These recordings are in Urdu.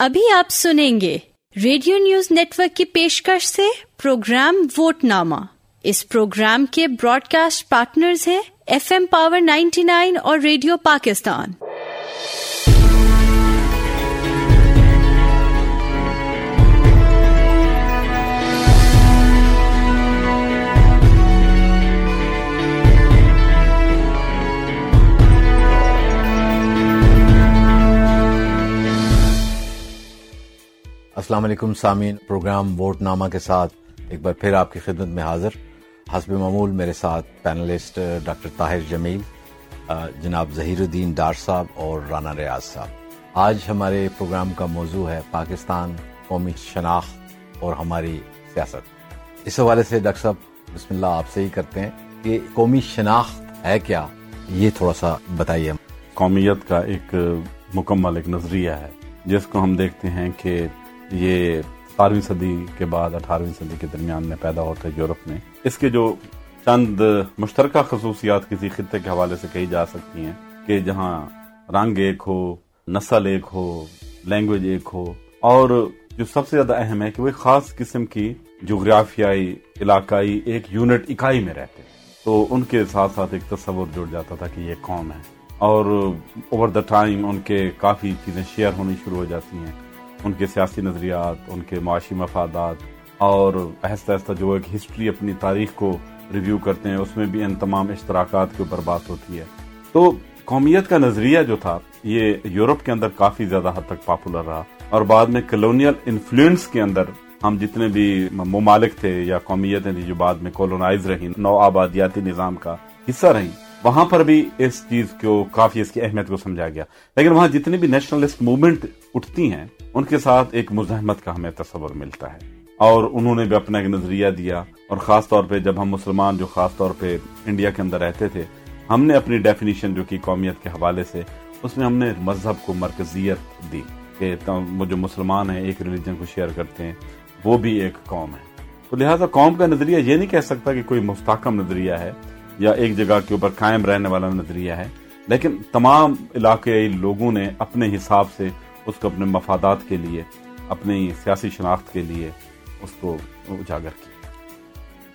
ابھی آپ سنیں گے۔ ریڈیو نیوز نیٹ ورک کی پیشکش سے پروگرام ووٹ نامہ اس پروگرام کے براڈ کاسٹ پارٹنرز ہیں F M power ninety nine اور ریڈیو پاکستان۔ السلام علیکم سامعین، پروگرام ووٹ نامہ کے ساتھ ایک بار پھر آپ کی خدمت میں حاضر۔ حسب معمول میرے ساتھ پینلسٹ ڈاکٹر طاہر جمیل جناب ظہیر الدین ڈار صاحب اور رانا ریاض صاحب۔ آج ہمارے پروگرام کا موضوع ہے پاکستان قومی شناخت اور ہماری سیاست۔ اس حوالے سے ڈاکٹر صاحب، بسم اللہ، آپ سے ہی کرتے ہیں کہ قومی شناخت ہے کیا؟ یہ تھوڑا سا بتائیے۔ قومیت کا ایک مکمل ایک نظریہ ہے، جس کو ہم دیکھتے ہیں کہ یہ بارہویں صدی کے بعد اٹھارہویں صدی کے درمیان میں پیدا ہوتا ہے یورپ میں، اس کے جو چند مشترکہ خصوصیات کسی خطے کے حوالے سے کہی جا سکتی ہیں کہ جہاں رنگ ایک ہو، نسل ایک ہو، لینگویج ایک ہو، اور جو سب سے زیادہ اہم ہے کہ وہ ایک خاص قسم کی جغرافیائی، علاقائی، ایک یونٹ اکائی میں رہتے تو ان کے ساتھ ساتھ ایک تصور جڑ جاتا تھا کہ یہ قوم ہے۔ اور اوور دا ٹائم ان کے کافی چیزیں شیئر ہونی شروع ہو جاتی ہیں۔ ان کے سیاسی نظریات، ان کے معاشی مفادات اور آہستہ آہستہ جو ایک ہسٹری اپنی تاریخ کو ریویو کرتے ہیں، اس میں بھی ان تمام اشتراکات کے اوپر بات ہوتی ہے۔ تو قومیت کا نظریہ جو تھا، یہ یورپ کے اندر کافی زیادہ حد تک پاپولر رہا اور بعد میں کلونیل انفلوئنس کے اندر ہم جتنے بھی ممالک تھے یا قومیتیں تھیں جو بعد میں کولونائز رہی نو آبادیاتی نظام کا حصہ رہی وہاں پر بھی اس چیز کو کافی اس کی اہمیت کو سمجھا گیا۔ لیکن وہاں جتنی بھی نیشنلسٹ موومنٹ اٹھتی ہیں، ان کے ساتھ ایک مزاحمت کا ہمیں تصور ملتا ہے۔ اور انہوں نے بھی اپنا ایک نظریہ دیا۔ اور خاص طور پہ جب ہم مسلمان جو خاص طور پہ انڈیا کے اندر رہتے تھے، ہم نے اپنی ڈیفینیشن جو کی قومیت کے حوالے سے، اس میں ہم نے مذہب کو مرکزیت دی کہ وہ جو مسلمان ہیں، ایک ریلیجن کو شیئر کرتے ہیں، وہ بھی ایک قوم ہے۔ تو لہٰذا قوم کا نظریہ یہ نہیں کہہ سکتا کہ کوئی مستحکم نظریہ ہے۔ یا ایک جگہ کے اوپر قائم رہنے والا نظریہ ہے لیکن تمام علاقے لوگوں نے اپنے حساب سے اس کو اپنے مفادات کے لیے اپنی سیاسی شناخت کے لیے اس کو اجاگر کیا۔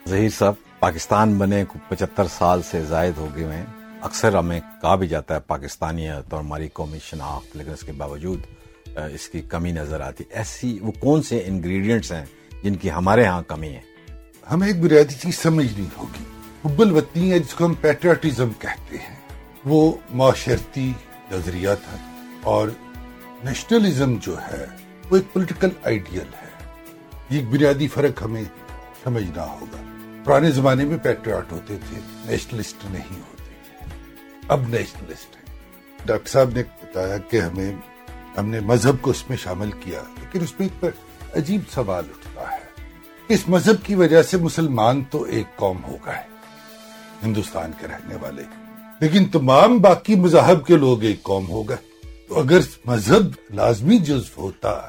ظہیر صاحب پاکستان بنے پچہتر سال سے زائد ہو گئے ہیں۔ اکثر ہمیں کہا بھی جاتا ہے پاکستانیت اور ہماری قومی شناخت لیکن اس کے باوجود اس کی کمی نظر آتی۔ ایسی وہ کون سے انگریڈینٹس ہیں جن کی ہمارے ہاں کمی ہے؟ ہمیں ایک بنیادی چیز سمجھنی ہوگی۔ حب الوطنی ہے جس کو ہم پیٹریٹزم کہتے ہیں۔ وہ معاشرتی نظریہ تھا اور نیشنلزم جو ہے، وہ ایک پولیٹیکل آئیڈیل ہے۔ یہ ایک بنیادی فرق ہمیں سمجھنا ہوگا۔ پرانے زمانے میں پیٹریاٹ ہوتے تھے نیشنلسٹ نہیں ہوتے۔ اب نیشنلسٹ ہیں۔ ڈاکٹر صاحب نے بتایا کہ ہمیں، ہم نے مذہب کو اس میں شامل کیا، لیکن اس میں ایک عجیب سوال اٹھتا ہے۔ اس مذہب کی وجہ سے مسلمان تو ایک قوم ہو گئے۔ ہندوستان کے رہنے والے۔ لیکن تمام باقی مذہب کے لوگ ایک قوم ہو گئے۔ تو اگر مذہب لازمی جزو ہوتا،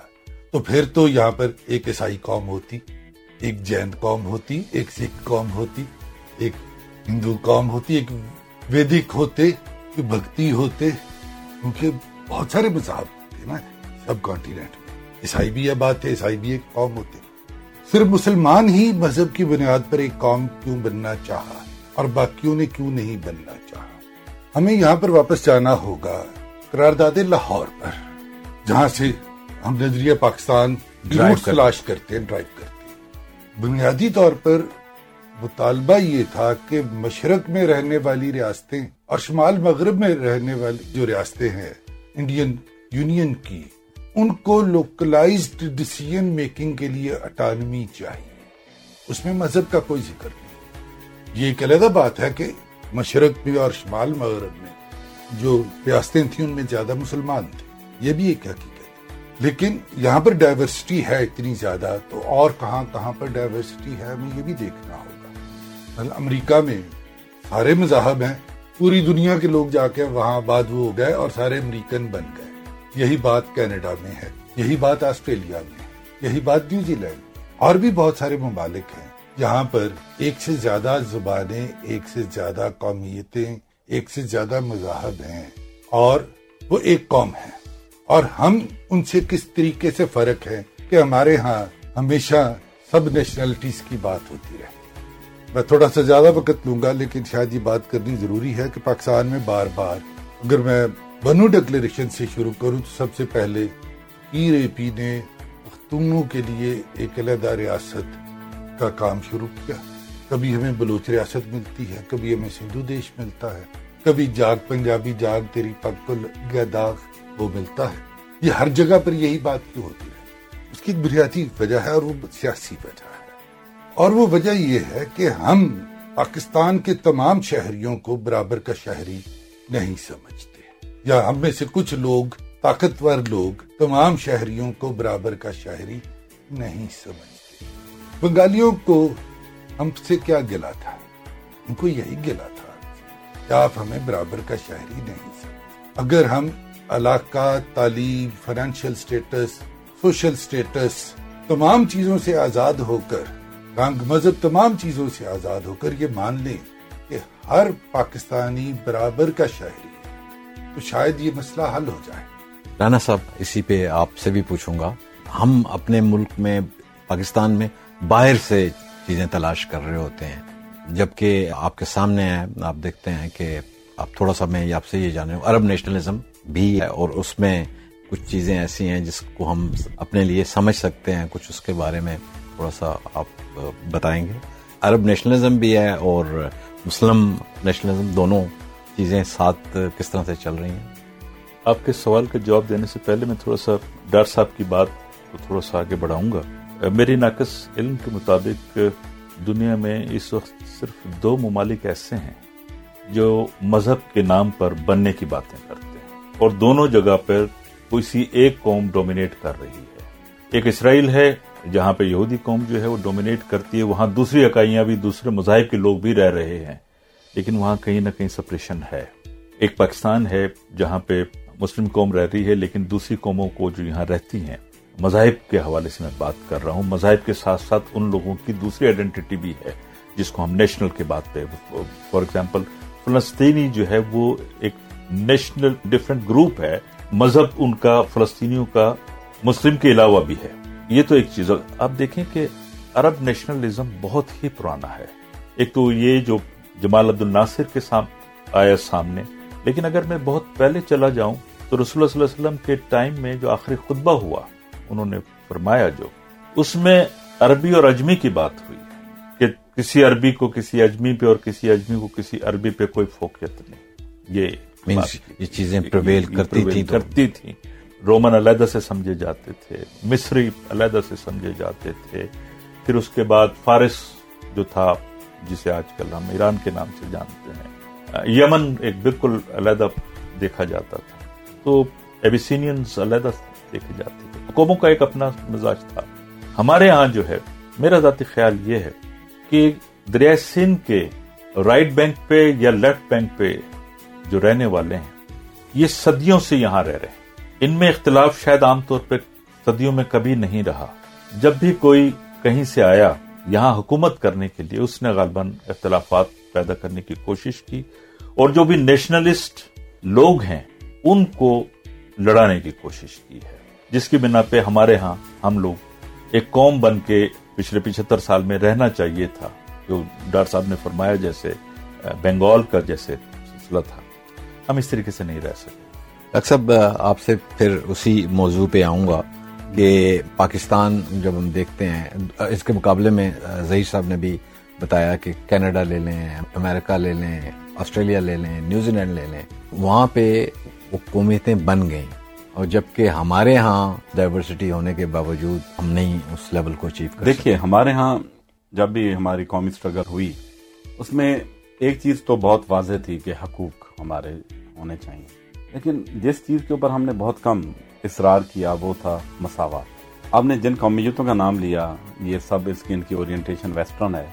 تو پھر تو یہاں پر ایک عیسائی قوم ہوتی، ایک جین قوم ہوتی، ایک سکھ قوم ہوتی، ایک ہندو قوم ہوتی، ایک ویدک ہوتے بھکتی ہوتے۔ کیونکہ بہت سارے مذہب ہوتے نا سب کانٹیننٹ میں۔ عیسائی بھی یہ بات ہے، عیسائی بھی ایک قوم ہوتے۔ صرف مسلمان ہی مذہب کی بنیاد پر ایک قوم کیوں بننا چاہا؟ اور باقیوں نے کیوں نہیں بننا چاہا؟ ہمیں یہاں پر واپس جانا ہوگا قرارداد لاہور پر جہاں سے ہم نظریہ پاکستان تلاش کرتے ہیں ڈرائیو کرتے ہیں۔ بنیادی طور پر مطالبہ یہ تھا کہ مشرق میں رہنے والی ریاستیں اور شمال مغرب میں رہنے والی جو ریاستیں ہیں انڈین یونین کی ان کو لوکلائزڈ ڈسیزن میکنگ کے لیے اٹانمی چاہیے۔ اس میں مذہب کا کوئی ذکر نہیں۔ یہ ایک علیحدہ بات ہے کہ مشرق میں اور شمال مغرب میں جو ریاستیں تھیں ان میں زیادہ مسلمان تھے، یہ بھی ایک حقیقت لیکن یہاں پر ڈائیورسٹی ہے اتنی زیادہ، تو اور کہاں کہاں پر ڈائیورسٹی ہے ہمیں یہ بھی دیکھنا ہوگا۔ امریکہ میں سارے مذاہب ہیں، پوری دنیا کے لوگ جا کے وہاں آباد ہو گئے اور سارے امریکن بن گئے۔ یہی بات کینیڈا میں ہے، یہی بات آسٹریلیا میں ہے، یہی بات نیوزی لینڈ اور بھی بہت سارے ممالک ہیں۔ یہاں پر ایک سے زیادہ زبانیں، ایک سے زیادہ قومیتیں، ایک سے زیادہ مذاہب ہیں اور وہ ایک قوم ہے اور ہم ان سے کس طریقے سے فرق ہے کہ ہمارے ہاں ہمیشہ سب نیشنلٹیز کی بات ہوتی رہتی میں تھوڑا سا زیادہ وقت لوں گا، لیکن شاید یہ بات کرنی ضروری ہے کہ پاکستان میں بار بار اگر میں بنو ڈکلیریشن سے شروع کروں تو سب سے پہلے پیر اے پی نے پختونوں کے لیے ایک علیحدہ ریاست کا کام شروع کیا۔ کبھی ہمیں بلوچ ریاست ملتی ہے، کبھی ہمیں سندھو دیش ملتا ہے۔ کبھی جاگ، پنجابی جاگ، تیری پکل گداغ وہ ملتا ہے۔ یہ ہر جگہ پر یہی بات کیوں ہوتی ہے؟ اس کی ایک بنیادی وجہ ہے اور وہ سیاسی وجہ ہے۔ اور وہ وجہ یہ ہے کہ ہم پاکستان کے تمام شہریوں کو برابر کا شہری نہیں سمجھتے۔ یا ہم میں سے کچھ لوگ، طاقتور لوگ، تمام شہریوں کو برابر کا شہری نہیں سمجھتے۔ بنگالیوں کو ہم سے کیا گلا تھا؟ ان کو یہی گلا تھا کہ آپ ہمیں برابر کا شہری نہیں سمجھتے اگر ہم علاقہ، تعلیم فائنینشیل سٹیٹس سوشل سٹیٹس تمام چیزوں سے آزاد ہو کر، رنگ مذہب تمام چیزوں سے آزاد ہو کر یہ مان لیں کہ ہر پاکستانی برابر کا شہری ہے، تو شاید یہ مسئلہ حل ہو جائے۔ رانا صاحب، اسی پہ آپ سے بھی پوچھوں گا۔ ہم اپنے ملک میں، پاکستان میں باہر سے چیزیں تلاش کر رہے ہوتے ہیں۔ جبکہ آپ کے سامنے ہے آپ دیکھتے ہیں کہ آپ تھوڑا سا میں آپ سے یہ جانے ہوں، عرب نیشنلزم بھی ہے اور اس میں کچھ چیزیں ایسی ہیں جس کو ہم اپنے لیے سمجھ سکتے ہیں۔ کچھ اس کے بارے میں تھوڑا سا آپ بتائیں گے۔ عرب نیشنلزم بھی ہے اور مسلم نیشنلزم دونوں چیزیں ساتھ کس طرح سے چل رہی ہیں؟ آپ کے سوال کا جواب دینے سے پہلے میں تھوڑا سا ڈار صاحب کی بات کو تھوڑا سا آگے بڑھاؤں گا۔ میری ناقص علم کے مطابق، دنیا میں اس وقت صرف دو ممالک ایسے ہیں جو مذہب کے نام پر بننے کی باتیں کرتے ہیں۔ اور دونوں جگہ پر کسی ایک قوم ڈومینیٹ کر رہی ہے۔ ایک اسرائیل ہے، جہاں پہ یہودی قوم جو ہے وہ ڈومینیٹ کرتی ہے، وہاں دوسری اکائیاں بھی، دوسرے مذاہب کے لوگ بھی رہ رہے ہیں۔ لیکن وہاں کہیں نہ کہیں سپریشن ہے۔ ایک پاکستان ہے، جہاں پہ مسلم قوم رہ رہی ہے، لیکن دوسری قوموں کو جو یہاں رہتی ہیں مذاہب کے حوالے سے میں بات کر رہا ہوں۔ مذاہب کے ساتھ ساتھ ان لوگوں کی دوسری آئیڈینٹی بھی ہے، جس کو ہم نیشنل کے بات پہ فار ایگزامپل فلسطینی جو ہے وہ ایک نیشنل ڈفرینٹ گروپ ہے۔ مذہب ان کا، فلسطینیوں کا، مسلم کے علاوہ بھی ہے۔ یہ تو ایک چیز۔ آپ دیکھیں کہ عرب نیشنلزم بہت ہی پرانا ہے۔ ایک تو یہ جو جمال عبد الناصر کے آیا سامنے۔ لیکن اگر میں بہت پہلے چلا جاؤں تو رسول اللہ صلی اللہ علیہ وسلم کے ٹائم میں جو آخری خطبہ ہوا انہوں نے فرمایا جو اس میں عربی اور اجمی کی بات ہوئی کہ کسی عربی کو کسی اجمی پہ اور کسی اجمی کو کسی عربی پہ کوئی فوقیت نہیں۔ یہ یہ چیزیں پرویل کرتی تھی کرتی رومن علیحدہ سے سمجھے جاتے تھے مصری علیحدہ سے سمجھے جاتے تھے۔ پھر اس کے بعد فارس جو تھا جسے آج کل ہم ایران کے نام سے جانتے ہیں یمن ایک بالکل علیحدہ دیکھا جاتا تھا۔ تو ایبیسینینز علیحدہ دیکھے جاتے تھے۔ قوموں کا ایک اپنا مزاج تھا۔ ہمارے ہاں جو ہے، میرا ذاتی خیال یہ ہے کہ دریا سندھ کے رائٹ بینک پہ یا لیفٹ بینک پہ جو رہنے والے ہیں، یہ صدیوں سے یہاں رہ رہے ہیں۔ ان میں اختلاف شاید عام طور پہ صدیوں میں کبھی نہیں رہا۔ جب بھی کوئی کہیں سے آیا یہاں حکومت کرنے کے لیے، اس نے غالباً اختلافات پیدا کرنے کی کوشش کی اور جو بھی نیشنلسٹ لوگ ہیں، ان کو لڑانے کی کوشش کی ہے۔ جس کی بنا پہ ہمارے ہاں ہم لوگ ایک قوم بن کے پچھلے پچہتر سال میں رہنا چاہیے تھا، جو ڈاکٹر صاحب نے فرمایا جیسے بنگال کا جیسے سلسلہ تھا۔ ہم اس طریقے سے نہیں رہ سکتے ڈاکٹر صاحب آپ سے پھر اسی موضوع پہ آؤں گا کہ پاکستان جب ہم دیکھتے ہیں، اس کے مقابلے میں ظہیر صاحب نے بھی بتایا کہ کینیڈا لے لیں، امریکہ لے لیں، آسٹریلیا لے لیں، نیوزی لینڈ لے لیں۔ وہاں پہ حکومتیں بن گئیں۔ اور جبکہ ہمارے ہاں ڈائیورسٹی ہونے کے باوجود ہم نہیں اس لیول کو اچیو کر دیکھیے ہمارے ہاں جب بھی ہماری قومی اسٹرگل ہوئی اس میں ایک چیز تو بہت واضح تھی کہ حقوق ہمارے ہونے چاہیے۔ لیکن جس چیز کے اوپر ہم نے بہت کم اصرار کیا وہ تھا مساوات۔ آپ نے جن قومیتوں کا نام لیا یہ سب اس کی ان کی اورینٹیشن ویسٹرن ہے۔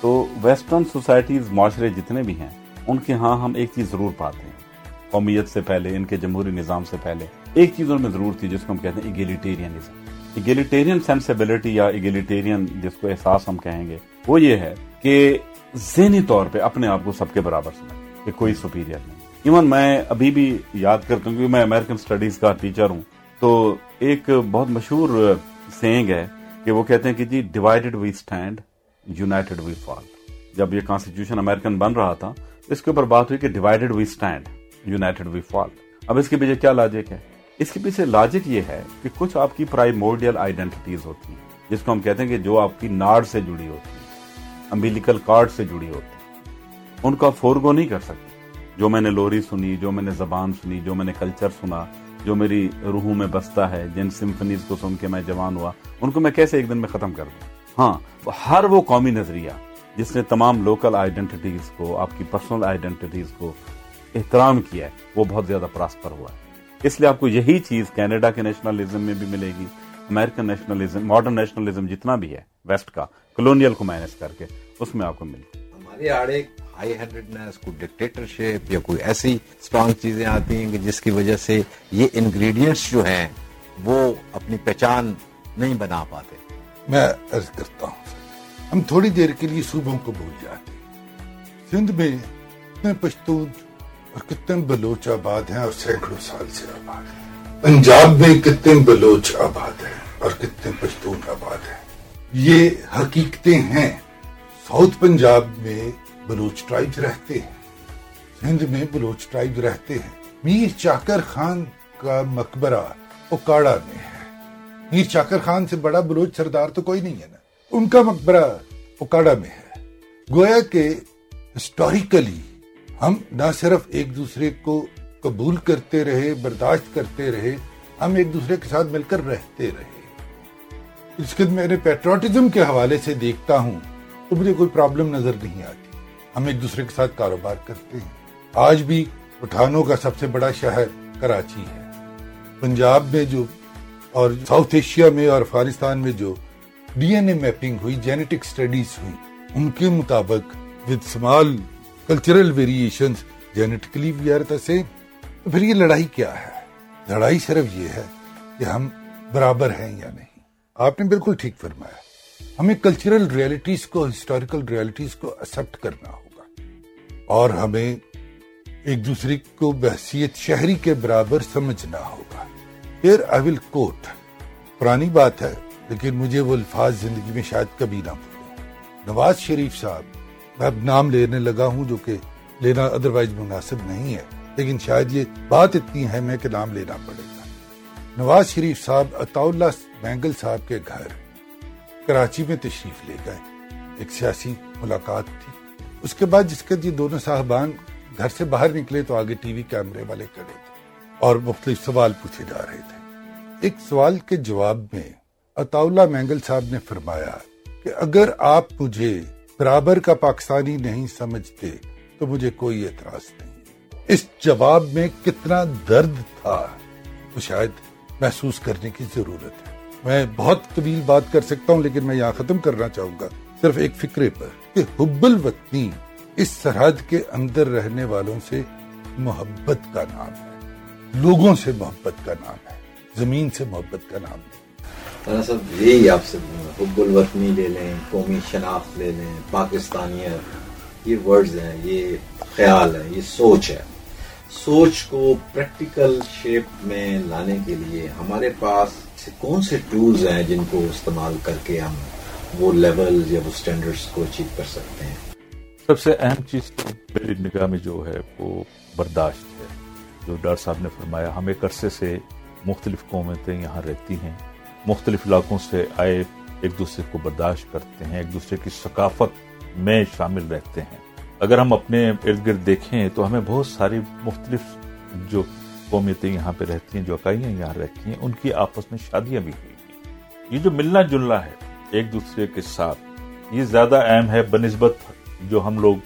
تو ویسٹرن سوسائٹیز معاشرے جتنے بھی ہیں ان کے ہاں ہم ایک چیز ضرور پاتے ہیں۔ قومیت سے پہلے، ان کے جمہوری نظام سے پہلے، ایک چیز ان میں ضرور تھی جس کو ہم کہتے ہیں اگیلیٹیرینزم اگیلیٹیرین سینسیبلٹی یا اگیلیٹیرین جس کو احساس ہم کہیں گے، وہ یہ ہے کہ ذہنی طور پہ اپنے آپ کو سب کے برابر سمجھ، کہ کوئی سپیریئر نہیں۔ ایون میں ابھی بھی یاد کرتا ہوں، کیونکہ میں امریکن اسٹڈیز کا ٹیچر ہوں، تو ایک بہت مشہور سینگ ہے کہ وہ کہتے ہیں کہ جی divided we stand united we fall جب یہ کانسٹیٹیوشن امریکن بن رہا تھا، اس کے اوپر بات ہوئی کہ divided we stand united we fall اب اس کے پیچھے کیا لاجک ہے؟ اس کے پیچھے لاجک یہ ہے کہ کچھ آپ کی پرائمورڈیل آئیڈینٹیز ہوتی ہیں، جس کو ہم کہتے ہیں کہ جو آپ کی ناڑ سے جڑی ہوتی ہے امبیلیکل کارڈ سے جڑی ہوتی ہے ان کو آپ فورگو نہیں کر سکتے۔ جو میں نے لوری سنی، جو میں نے زبان سنی، جو میں نے کلچر سنا، جو میری روحوں میں بستا ہے، جن سمفنیز کو سن کے میں جوان ہوا، ان کو میں کیسے ایک دن میں ختم کر دوں؟ ہاں ہر وہ قومی نظریہ جس نے تمام لوکل آئیڈینٹیز کو، آپ کی پرسنل آئیڈینٹیز کو احترام کیا ہے وہ بہت زیادہ پراسپر ہوا ہے۔ اس لیے آپ کو یہی چیز کینیڈا کے نیشنلزم میں بھی ملے گی امریکن نیشنلزم ماڈرن نیشنلزم جتنا بھی ہے ویسٹ کا کلونیل کو مائنس کر کے اس میں آپ کو ملے ہمارے آڑے ہائی ہینڈریڈنس کوئی ڈکٹیٹرشپ یا کوئی ایسی اسٹرانگ چیزیں آتی ہیں کہ جس کی وجہ سے یہ انگریڈینٹس جو ہیں وہ اپنی پہچان نہیں بنا پاتے۔ میں عرض کرتا ہوں ہم تھوڑی دیر کے لیے صوبوں کو بھول جاتے سندھ میں پشتون اور کتنے بلوچ آباد ہیں اور سینکڑوں سال سے آباد ہیں۔ پنجاب میں کتنے بلوچ آباد ہیں اور کتنے پشتون آباد ہیں۔ یہ حقیقتیں ہیں۔ ساؤتھ پنجاب میں بلوچ ٹرائب رہتے ہیں۔ سندھ میں بلوچ ٹرائب رہتے ہیں۔ میر چاکر خان کا مقبرہ اکاڑا میں ہے۔ میر چاکر خان سے بڑا بلوچ سردار تو کوئی نہیں ہے نا۔ ان کا مقبرہ اکاڑا میں ہے۔ گویا کہ ہسٹوریکلی ہم نہ صرف ایک دوسرے کو قبول کرتے رہے، برداشت کرتے رہے، ہم ایک دوسرے کے ساتھ مل کر رہتے رہے۔ اس کے میں پیٹروٹزم کے حوالے سے دیکھتا ہوں تو مجھے کوئی پرابلم نظر نہیں آتی۔ ہم ایک دوسرے کے ساتھ کاروبار کرتے ہیں۔ آج بھی پٹھانوں کا سب سے بڑا شہر کراچی ہے۔ پنجاب میں جو اور ساؤتھ ایشیا میں اور افغانستان میں جو ڈی این اے میپنگ ہوئی جینیٹک سٹڈیز ہوئی، ان کے مطابق with small cultural variation genetically we are the same. تو پھر یہ لڑائی کیا ہے؟ لڑائی صرف یہ ہے کہ ہم برابر ہیں یا نہیں۔ آپ نے بالکل ٹھیک فرمایا۔ ہمیں کلچرل ریالٹیز کو، ہسٹوریکل ریالٹیز کو ایکسپٹ کرنا ہوگا۔ اور ہمیں ایک دوسرے کو بحثیت شہری کے برابر سمجھنا ہوگا۔ پھر آئی ول کوٹ پرانی بات ہے، لیکن مجھے وہ الفاظ زندگی میں شاید کبھی نہ بھولے نواز شریف صاحب اب نام لینے لگا ہوں جو کہ لینا ادروائز مناسب نہیں ہے۔ لیکن شاید یہ بات اتنی ہے میں کہ نام لینا پڑے گا۔ نواز شریف صاحب عطا اللہ بینگل صاحب کے گھر کراچی میں تشریف لے گئے۔ ایک سیاسی ملاقات تھی۔ اس کے بعد جس کے یہ دونوں صاحبان گھر سے باہر نکلے تو آگے ٹی وی کیمرے والے کھڑے تھے اور مختلف سوال پوچھے جا رہے تھے۔ ایک سوال کے جواب میں عطا اللہ مینگل صاحب نے فرمایا کہ اگر آپ مجھے برابر کا پاکستانی نہیں سمجھتے، تو مجھے کوئی اعتراض نہیں۔ اس جواب میں کتنا درد تھا، وہ شاید محسوس کرنے کی ضرورت ہے۔ میں بہت طویل بات کر سکتا ہوں، لیکن میں یہاں ختم کرنا چاہوں گا۔ صرف ایک فکرے پر کہ حب الوطنی اس سرحد کے اندر رہنے والوں سے محبت کا نام ہے۔ لوگوں سے محبت کا نام ہے۔ زمین سے محبت کا نام ہے۔ صاحب یہی آپ سے حب الوطنی لے لیں، قومی شناخت لے لیں پاکستانیت یہ ورڈز ہیں، یہ خیال ہے یہ سوچ ہے۔ سوچ کو پریکٹیکل شیپ میں لانے کے لیے ہمارے پاس کون سے ٹولز ہیں جن کو استعمال کر کے ہم وہ لیول یا وہ سٹینڈرڈز کو اچیو کر سکتے ہیں؟ سب سے اہم چیز تو میری نگاہ میں جو ہے، وہ برداشت ہے۔ جو ڈاکٹر صاحب نے فرمایا، ہم ایک عرصے سے مختلف قومتیں یہاں رہتی ہیں۔ مختلف علاقوں سے آئے، ایک دوسرے کو برداشت کرتے ہیں، ایک دوسرے کی ثقافت میں شامل رہتے ہیں۔ اگر ہم اپنے ارد گرد دیکھیں تو ہمیں بہت ساری مختلف جو قومیتیں یہاں پہ رہتی ہیں، جو اکائیاں یہاں رہتی ہیں، ان کی آپس میں شادیاں بھی ہوئی یہ جو ملنا جلنا ہے ایک دوسرے کے ساتھ، یہ زیادہ اہم ہے، بنسبت جو ہم لوگ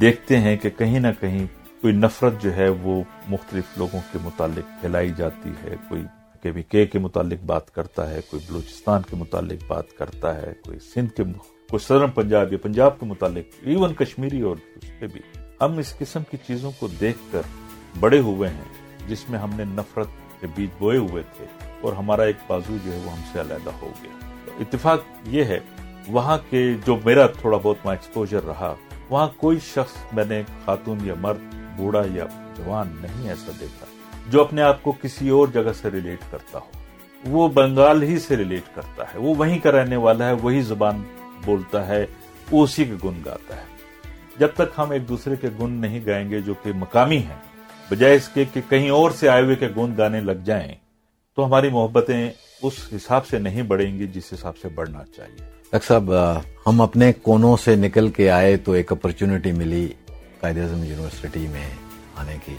دیکھتے ہیں کہ کہیں نہ کہیں کوئی نفرت جو ہے وہ مختلف لوگوں کے متعلق پھیلائی جاتی ہے، کوئی کے کے متعلق بات کرتا ہے، کوئی بلوچستان کے متعلق بات کرتا ہے، کوئی سندھ کے کوئی سدرن پنجاب یا پنجاب کے متعلق ایون کشمیری اور اس پہ بھی۔ ہم اس قسم کی چیزوں کو دیکھ کر بڑے ہوئے ہیں، جس میں ہم نے نفرت کے بیچ بوئے ہوئے تھے اور ہمارا ایک بازو جو ہے وہ ہم سے علیحدہ ہو گیا۔ اتفاق یہ ہے، وہاں کے جو میرا تھوڑا بہت وہاں ایکسپوجر رہا، وہاں کوئی شخص میں نے خاتون یا مرد، بوڑھا یا جوان نہیں ایسا دیکھا۔ جو اپنے آپ کو کسی اور جگہ سے ریلیٹ کرتا ہو۔ وہ بنگال ہی سے ریلیٹ کرتا ہے۔ وہ وہیں کا رہنے والا ہے، وہی زبان بولتا ہے وہ اسی کے گن گاتا ہے۔ جب تک ہم ایک دوسرے کے گن نہیں گائیں گے جو کہ مقامی ہیں، بجائے اس کے کہ کہیں اور سے آئے ہوئے کے گن گانے لگ جائیں، تو ہماری محبتیں اس حساب سے نہیں بڑھیں گی جس حساب سے بڑھنا چاہیے۔ ڈاکٹر صاحب ہم اپنے کونوں سے نکل کے آئے تو ایک اپرچونٹی ملی قائد اعظم یونیورسٹی میں آنے کی۔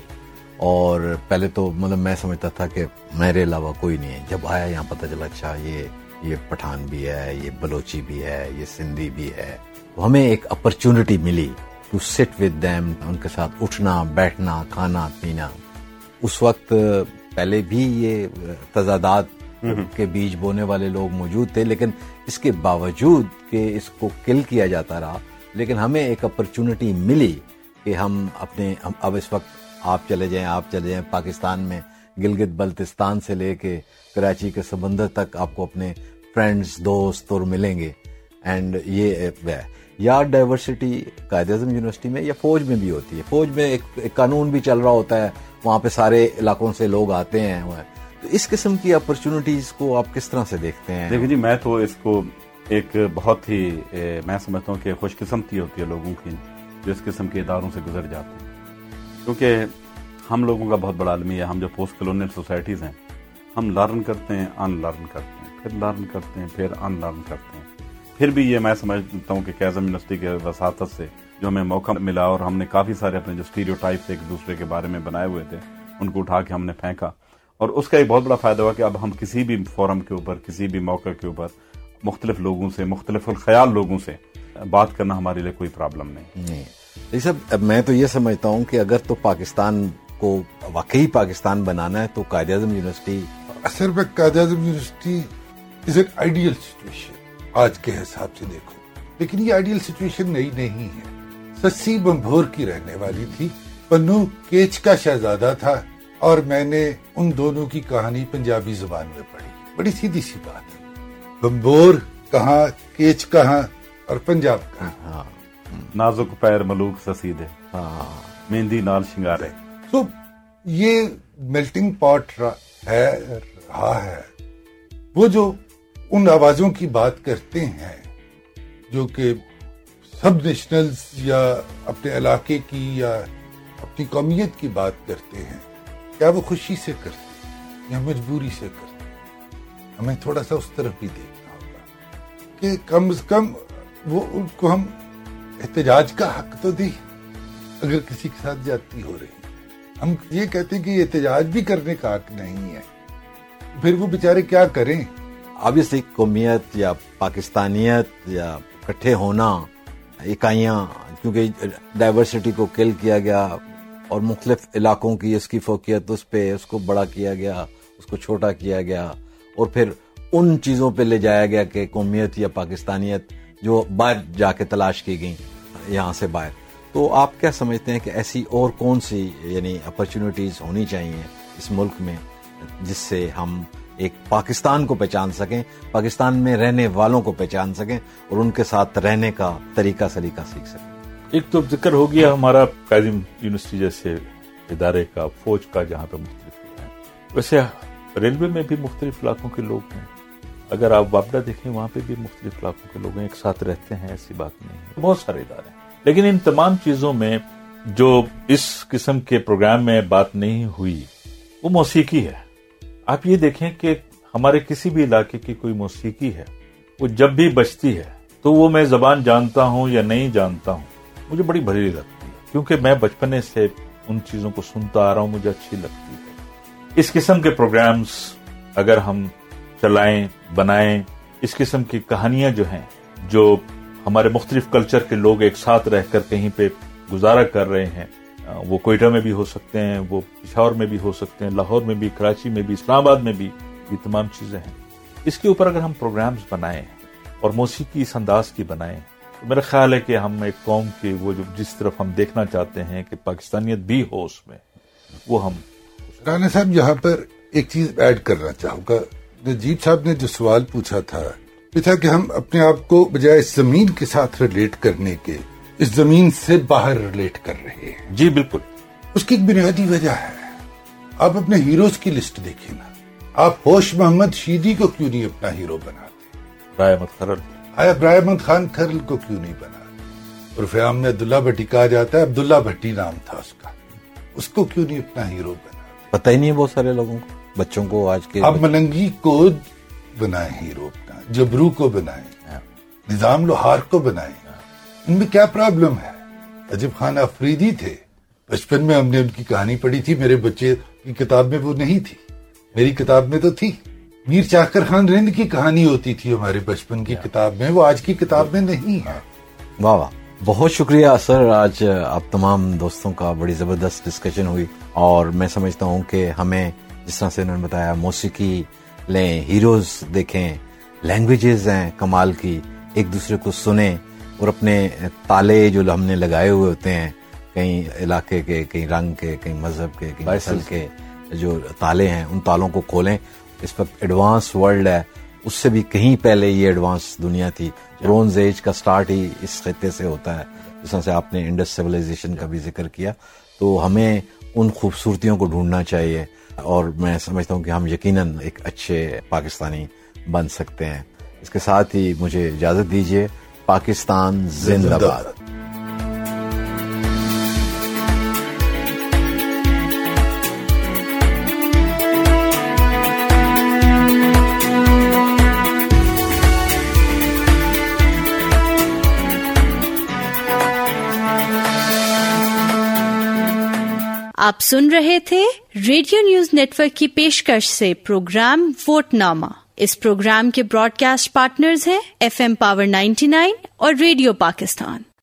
اور پہلے تو مطلب میں سمجھتا تھا کہ میرے علاوہ کوئی نہیں ہے۔ جب آیا یہاں پتہ چلا اچھا یہ یہ پٹھان بھی ہے یہ بلوچی بھی ہے یہ سندھی بھی ہے۔ تو ہمیں ایک اپرچونٹی ملی to sit with them in کے ساتھ اٹھنا بیٹھنا کھانا پینا۔ اس وقت پہلے بھی یہ تضادات کے بیج بونے والے لوگ موجود تھے لیکن اس کے باوجود کہ اس کو کل کیا جاتا رہا لیکن ہمیں ایک اپرچونٹی ملی کہ ہم اپنے اب اس وقت آپ چلے جائیں، آپ چلے جائیں پاکستان میں گلگت بلتستان سے لے کے کراچی کے سمندر تک آپ کو اپنے فرینڈز دوست اور ملیں گے. اینڈ یہ یا ڈائیورسٹی قائد اعظم یونیورسٹی میں یا فوج میں بھی ہوتی ہے. فوج میں ایک قانون بھی چل رہا ہوتا ہے. وہاں پہ سارے علاقوں سے لوگ آتے ہیں تو اس قسم کی اپرچونٹیز کو آپ کس طرح سے دیکھتے ہیں؟ دیکھیں جی میں تو اس کو ایک بہت ہی میں سمجھتا ہوں کہ خوش قسمتی ہوتی ہے لوگوں کی، جو اس قسم کے اداروں سے گزر جاتے ہیں. کیونکہ ہم لوگوں کا بہت بڑا عالمی ہے، ہم جو پوسٹ کلونیل سوسائٹیز ہیں، ہم لرن کرتے ہیں، ان لرن کرتے ہیں، پھر لرن کرتے ہیں، پھر ان لرن کرتے ہیں۔ پھر بھی یہ میں سمجھتا ہوں کہ کیزم یونیورسٹی کے وساطت سے جو ہمیں موقع ملا اور ہم نے کافی سارے اپنے جو اسٹیریو ٹائپس ایک دوسرے کے بارے میں بنائے ہوئے تھے، ان کو اٹھا کے ہم نے پھینکا۔ اور اس کا ایک بہت بڑا فائدہ ہوا کہ اب ہم کسی بھی فورم کے اوپر، کسی بھی موقع کے اوپر مختلف لوگوں سے، مختلف الخیال لوگوں سے بات کرنا ہمارے لیے کوئی پرابلم نہیں۔ نہیں میں تو یہ سمجھتا ہوں کہ اگر تو پاکستان کو واقعی پاکستان بنانا ہے تو قائد اعظم یونیورسٹی اصل میں Quaid-e-Azam university is an ideal situation آج کے حساب سے دیکھو۔ لیکن یہ آئیڈیل سچویشن نئی نہیں ہے۔ سسی بمبھور کی رہنے والی تھی۔ پنو کیچ کا شہزادہ تھا اور میں نے ان دونوں کی کہانی پنجابی زبان میں پڑھی۔ بڑی سیدھی سی بات ہے۔ بمبور کہاں کیچ کہاں اور پنجاب کہاں۔ ہاں۔ نازک پیر ملوک سسیدے ہاں، مہندی نال شنگارے۔ تو یہ میلٹنگ پاٹ ہے، رہا ہے۔ وہ جو ان آوازوں کی بات کرتے ہیں، جو کہ سب نیشنلز یا اپنے علاقے کی یا اپنی قومیت کی بات کرتے ہیں، کیا وہ خوشی سے کرتے ہیں یا مجبوری سے کرتے ہیں؟ ہمیں تھوڑا سا اس طرف بھی دیکھنا ہوگا کہ کم از کم وہ ان کو ہم احتجاج کا حق تو دی اگر کسی کے ساتھ جاتی ہو رہی ہم یہ کہتے ہیں کہ یہ احتجاج بھی کرنے کا حق نہیں ہے۔ پھر وہ بیچارے کیا کریں؟ آبیسلی قومیت یا پاکستانیت یا کٹھے ہونا، اکائیاں، کیونکہ ڈائیورسٹی کو کل کیا گیا اور مختلف علاقوں کی اس کی فوقیت اس پہ، اس کو بڑا کیا گیا، اس کو چھوٹا کیا گیا اور پھر ان چیزوں پہ لے جایا گیا کہ قومیت یا پاکستانیت جو باہر جا کے تلاش کی گئی یہاں سے باہر۔ تو آپ کیا سمجھتے ہیں کہ ایسی اور کون سی یعنی اپرچونیٹیز ہونی چاہیے اس ملک میں، جس سے ہم ایک پاکستان کو پہچان سکیں، پاکستان میں رہنے والوں کو پہچان سکیں اور ان کے ساتھ رہنے کا طریقہ سلیقہ سیکھ سکیں؟ ایک تو ذکر ہو گیا ہمارا قائدم یونیورسٹی جیسے ادارے کا، فوج کا، جہاں پہ مختلف ہے ویسے ریلوے میں بھی مختلف علاقوں کے لوگ ہیں۔ اگر آپ واپڈا دیکھیں، وہاں پہ بھی مختلف علاقوں کے لوگ ایک ساتھ رہتے ہیں، ایسی بات نہیں ہے۔ بہت سارے ادارے ہیں۔ لیکن ان تمام چیزوں میں جو اس قسم کے پروگرام میں بات نہیں ہوئی، وہ موسیقی ہے۔ آپ یہ دیکھیں کہ ہمارے کسی بھی علاقے کی کوئی موسیقی ہے، وہ جب بھی بچتی ہے، تو وہ میں زبان جانتا ہوں یا نہیں جانتا ہوں، مجھے بڑی بھری لگتی ہے۔ کیونکہ میں بچپنے سے ان چیزوں کو سنتا آ رہا ہوں، مجھے اچھی لگتی ہے۔ اس قسم کے پروگرامز اگر ہم چلائیں، بنائیں۔ اس قسم کی کہانیاں جو ہیں، جو ہمارے مختلف کلچر کے لوگ ایک ساتھ رہ کر کہیں پہ گزارا کر رہے ہیں۔ وہ کوئٹہ میں بھی ہو سکتے ہیں، وہ پشاور میں بھی ہو سکتے ہیں، لاہور میں بھی، کراچی میں بھی، اسلام آباد میں بھی یہ تمام چیزیں ہیں۔ اس کے اوپر اگر ہم پروگرامز بنائیں اور موسیقی اس انداز کی بنائیں، تو میرا خیال ہے کہ ہم ایک قوم کی وہ جو جس طرف ہم دیکھنا چاہتے ہیں کہ پاکستانیت بھی ہو اس میں، وہ ہم رانا صاحب، یہاں پر ایک چیز ایڈ کرنا چاہوں گا۔ نجیب صاحب نے جو سوال پوچھا تھا یہ تھا کہ ہم اپنے آپ کو بجائے اس زمین کے ساتھ ریلیٹ کرنے کے اس زمین سے باہر ریلیٹ کر رہے ہیں۔ جی بالکل۔ اس کی ایک بنیادی وجہ ہے۔ آپ اپنے ہیروز کی لسٹ دیکھیں نا۔ آپ ہوش محمد شیدی کو کیوں نہیں اپنا ہیرو بناتے؟ رائے مت خرل۔ احمد خان کھرل کو کیوں نہیں بنا عرف عام میں عبداللہ بھٹی کہا جاتا ہے عبداللہ بھٹی نام تھا اس کا۔ اس کو کیوں نہیں اپنا ہیرو بنا پتہ ہی نہیں ہے بہت سارے لوگوں کو۔ بچوں کو آج کے آپ ملنگی کو بنائیں ہیرو اپنا جبرو کو بنائیں نظام لوہار کو بنائیں۔ ان میں کیا پرابلم ہے؟ عجب خان افریدی تھے۔ بچپن میں ہم نے ان کی کہانی پڑھی تھی میرے بچے کی کتاب میں وہ نہیں تھی۔ میری کتاب میں تو تھی۔ میر چاکر خان رند کی کہانی ہوتی تھی ہمارے بچپن کی کتاب میں وہ آج کی کتاب میں نہیں ہے۔ واہ واہ۔ بہت شکریہ سر آج آپ تمام دوستوں کا بڑی زبردست ڈسکشن ہوئی اور میں سمجھتا ہوں کہ ہمیں جس طرح سے انہوں نے بتایا موسیقی لیں ہیروز دیکھیں لینگویجز ہیں کمال کی ایک دوسرے کو سنیں اور اپنے تالے جو ہم نے لگائے ہوئے ہوتے ہیں کہیں علاقے کے کہیں رنگ کے کہیں مذہب کے کہیں نسل کے۔ جو تالے ہیں ان تالوں کو کھولیں۔ اس وقت ایڈوانس ورلڈ ہے۔ اس سے بھی کہیں پہلے یہ ایڈوانس دنیا تھی۔ برونز ایج کا سٹارٹ ہی اس خطے سے ہوتا ہے۔ جس طرح سے آپ نے انڈس سویلائزیشن کا بھی ذکر کیا۔ تو ہمیں ان خوبصورتیوں کو ڈھونڈنا چاہیے۔ اور میں سمجھتا ہوں کہ ہم یقیناً ایک اچھے پاکستانی بن سکتے ہیں۔ اس کے ساتھ ہی مجھے اجازت دیجیے پاکستان زندہ باد۔ آپ سن رہے تھے ریڈیو نیوز نیٹ ورک کی پیشکش سے پروگرام ووٹ نامہ اس پروگرام کے براڈ کاسٹ پارٹنرز ہیں F M power ninety nine اور ریڈیو پاکستان۔